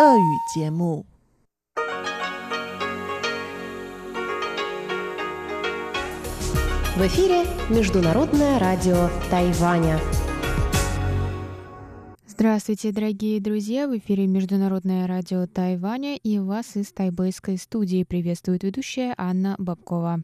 俄语节目。В эфире Международное радио Тайваня. Здравствуйте, дорогие друзья! В эфире Международное радио Тайваня и вас из тайбэйской студии приветствует ведущая Анна Бабкова.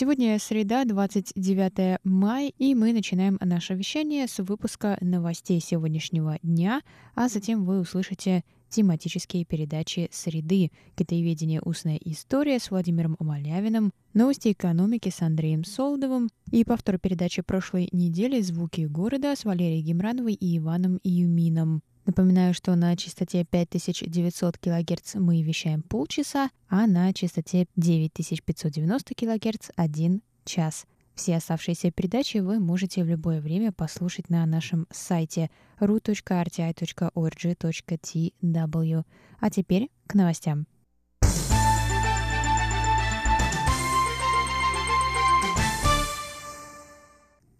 Сегодня среда, 29 мая, и мы начинаем наше вещание с выпуска новостей сегодняшнего дня, а затем вы услышите тематические передачи «Среды», «Китаеведение. Устная история» с Владимиром Малявиным, новости экономики с Андреем Солдовым и повтор передачи прошлой недели «Звуки города» с Валерией Гемрановой и Иваном Юмином. Напоминаю, что на частоте 5900 кГц мы вещаем полчаса, а на частоте 9590 кГц — один час. Все оставшиеся передачи вы можете в любое время послушать на нашем сайте ru.rti.org.tw. А теперь к новостям.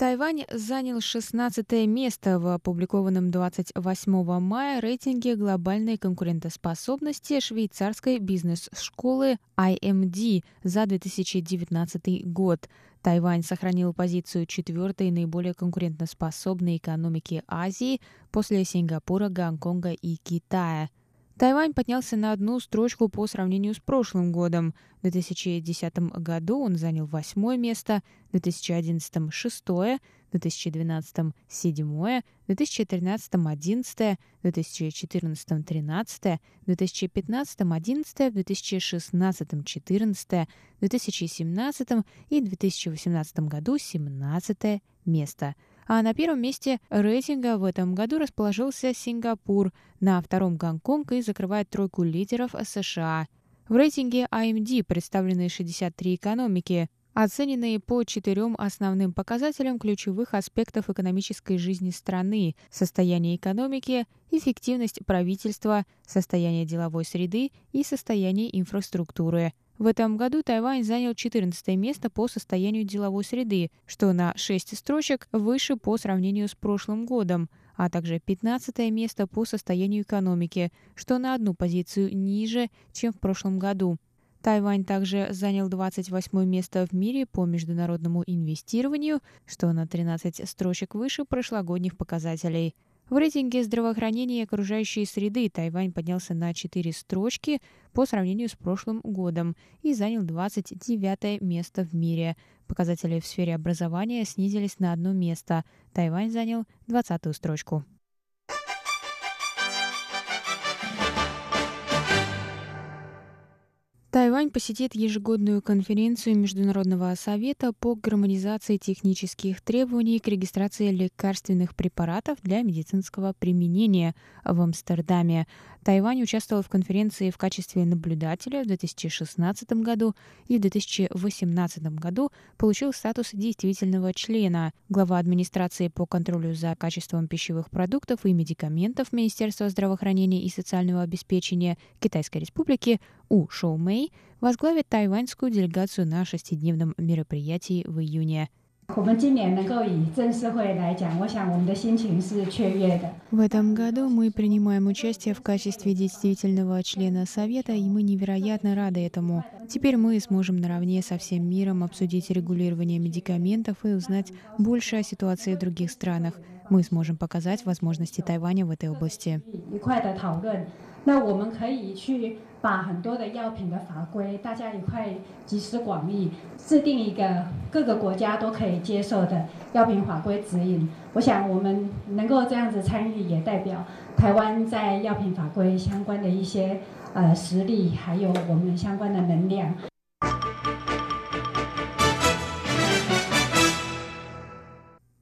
Тайвань занял 16 место в опубликованном 28 мая рейтинге глобальной конкурентоспособности швейцарской бизнес-школы IMD за 2019 год. Тайвань сохранил позицию четвертой наиболее конкурентоспособной экономики Азии после Сингапура, Гонконга и Китая. Тайвань поднялся на одну строчку по сравнению с прошлым годом. В 2010 году он занял восьмое место, в 2011 – шестое, в 2012 – седьмое, в 2013 – одиннадцатое, в 2014 – тринадцатое, в 2015 – одиннадцатое, в 2016 – четырнадцатое, в 2017 и 2018 году – семнадцатое место – а на первом месте рейтинга в этом году расположился Сингапур, на втором Гонконг и закрывает тройку лидеров США. В рейтинге AMD представлены 63 экономики, оцененные по четырем основным показателям ключевых аспектов экономической жизни страны – состояние экономики, эффективность правительства, состояние деловой среды и состояние инфраструктуры – в этом году Тайвань занял 14 место по состоянию деловой среды, что на 6 строчек выше по сравнению с прошлым годом, а также 15 место по состоянию экономики, что на одну позицию ниже, чем в прошлом году. Тайвань также занял 28 место в мире по международному инвестированию, что на 13 строчек выше прошлогодних показателей. В рейтинге здравоохранения и окружающей среды Тайвань поднялся на 4 строчки по сравнению с прошлым годом и занял 29 место в мире. Показатели в сфере образования снизились на одно место. Тайвань занял 20 строчку. Тайвань посетит ежегодную конференцию Международного совета по гармонизации технических требований к регистрации лекарственных препаратов для медицинского применения в Амстердаме. Тайвань участвовал в конференции в качестве наблюдателя в 2016 году и в 2018 году получил статус действительного члена. Глава администрации по контролю за качеством пищевых продуктов и медикаментов Министерства здравоохранения и социального обеспечения Китайской Республики у Шоу Мэй возглавит тайваньскую делегацию на шестидневном мероприятии в июне. В этом году мы принимаем участие в качестве действительного члена Совета, и мы невероятно рады этому. Теперь мы сможем наравне со всем миром обсудить регулирование медикаментов и узнать больше о ситуации в других странах. Мы сможем показать возможности Тайваня в этой области. 那我们可以去 把很多的药品的法规，大家一块集思广益，制定一个各个国家都可以接受的药品法规指引。我想我们能够这样子参与，也代表台湾在药品法规相关的一些呃实力，还有我们相关的能量。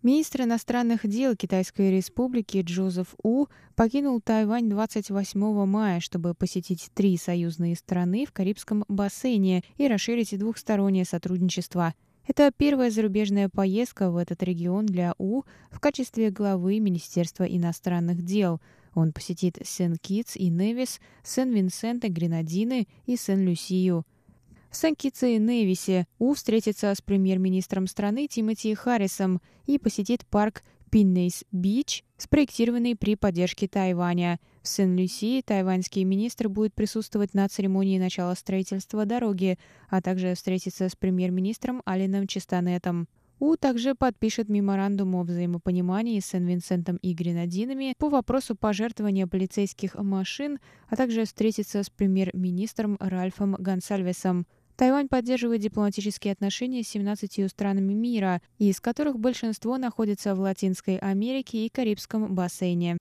Министр иностранных дел Китайской Республики Джозеф У покинул Тайвань 28 мая, чтобы посетить три союзные страны в Карибском бассейне и расширить двухстороннее сотрудничество. Это первая зарубежная поездка в этот регион для У в качестве главы Министерства иностранных дел. Он посетит Сен-Китс и Невис, Сен-Винсент и Гренадины и Сен-Люсию – В Сан-Китсе и Невисе У встретится с премьер-министром страны Тимоти Харрисом и посетит парк Пиннейс-Бич, спроектированный при поддержке Тайваня. В Сент-Люсии тайваньский министр будет присутствовать на церемонии начала строительства дороги, а также встретится с премьер-министром Алленом Частанетом. У также подпишет меморандум о взаимопонимании с Сен-Винсентом и Гренадинами по вопросу пожертвования полицейских машин, а также встретится с премьер-министром Ральфом Гонсальвесом. Тайвань поддерживает дипломатические отношения с 17 странами мира, из которых большинство находится в Латинской Америке и Карибском бассейне.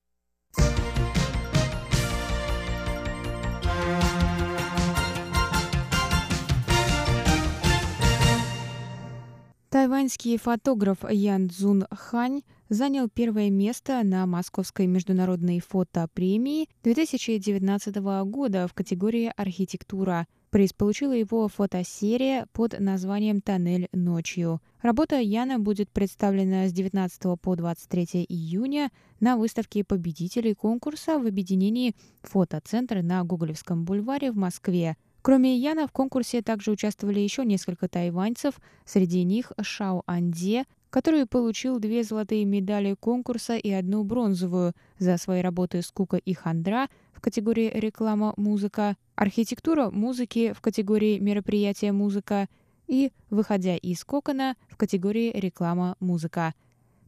Тайваньский фотограф Ян Цзун Хань занял первое место на Московской международной фотопремии 2019 года в категории «Архитектура». Приз получила его фотосерия под названием «Тоннель ночью». Работа Яна будет представлена с 19 по 23 июня на выставке победителей конкурса в объединении «Фотоцентр» на Гоголевском бульваре в Москве. Кроме Яна в конкурсе также участвовали еще несколько тайваньцев, среди них Шао Анде, который получил две золотые медали конкурса и одну бронзовую за свои работы «Скука и хандра» в категории «Реклама музыка», «Архитектура музыки» в категории «Мероприятие музыка» и «Выходя из кокона» в категории «Реклама музыка».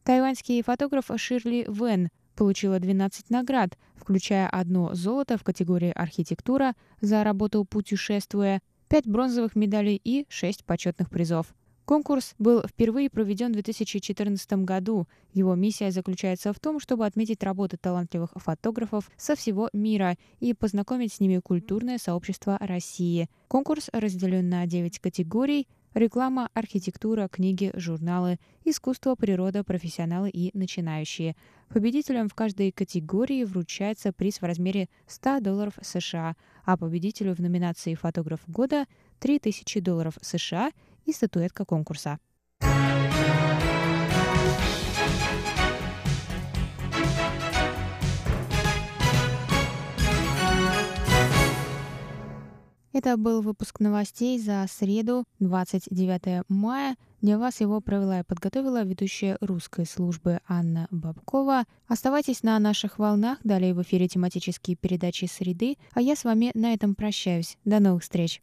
Тайваньский фотограф Ширли Вен получила 12 наград, включая одно золото в категории «Архитектура» за работу «Путешествуя», 5 бронзовых медалей и 6 почетных призов. Конкурс был впервые проведен в 2014 году. Его миссия заключается в том, чтобы отметить работы талантливых фотографов со всего мира и познакомить с ними культурное сообщество России. Конкурс разделен на 9 категорий реклама, архитектура, книги, журналы, искусство, природа, профессионалы и начинающие. Победителям в каждой категории вручается приз в размере 100 долларов США, а победителю в номинации «Фотограф года» 3000 долларов США – и статуэтка конкурса. Это был выпуск новостей за среду, 29 мая. Для вас его провела и подготовила ведущая русской службы Анна Бабкова. Оставайтесь на наших волнах, далее в эфире тематические передачи «Среды», а я с вами на этом прощаюсь. До новых встреч!